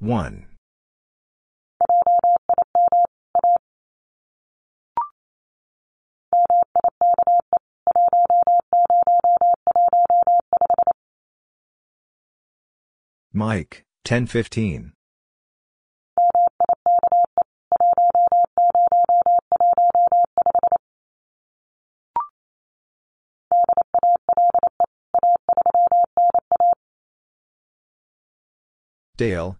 1. 1. Mike, 1015. Dale,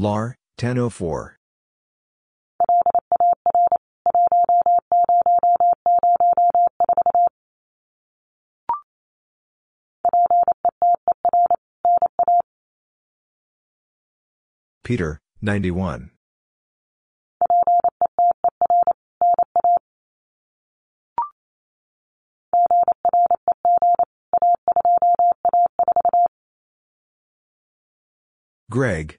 LAR, 1004. Peter, 91. Greg,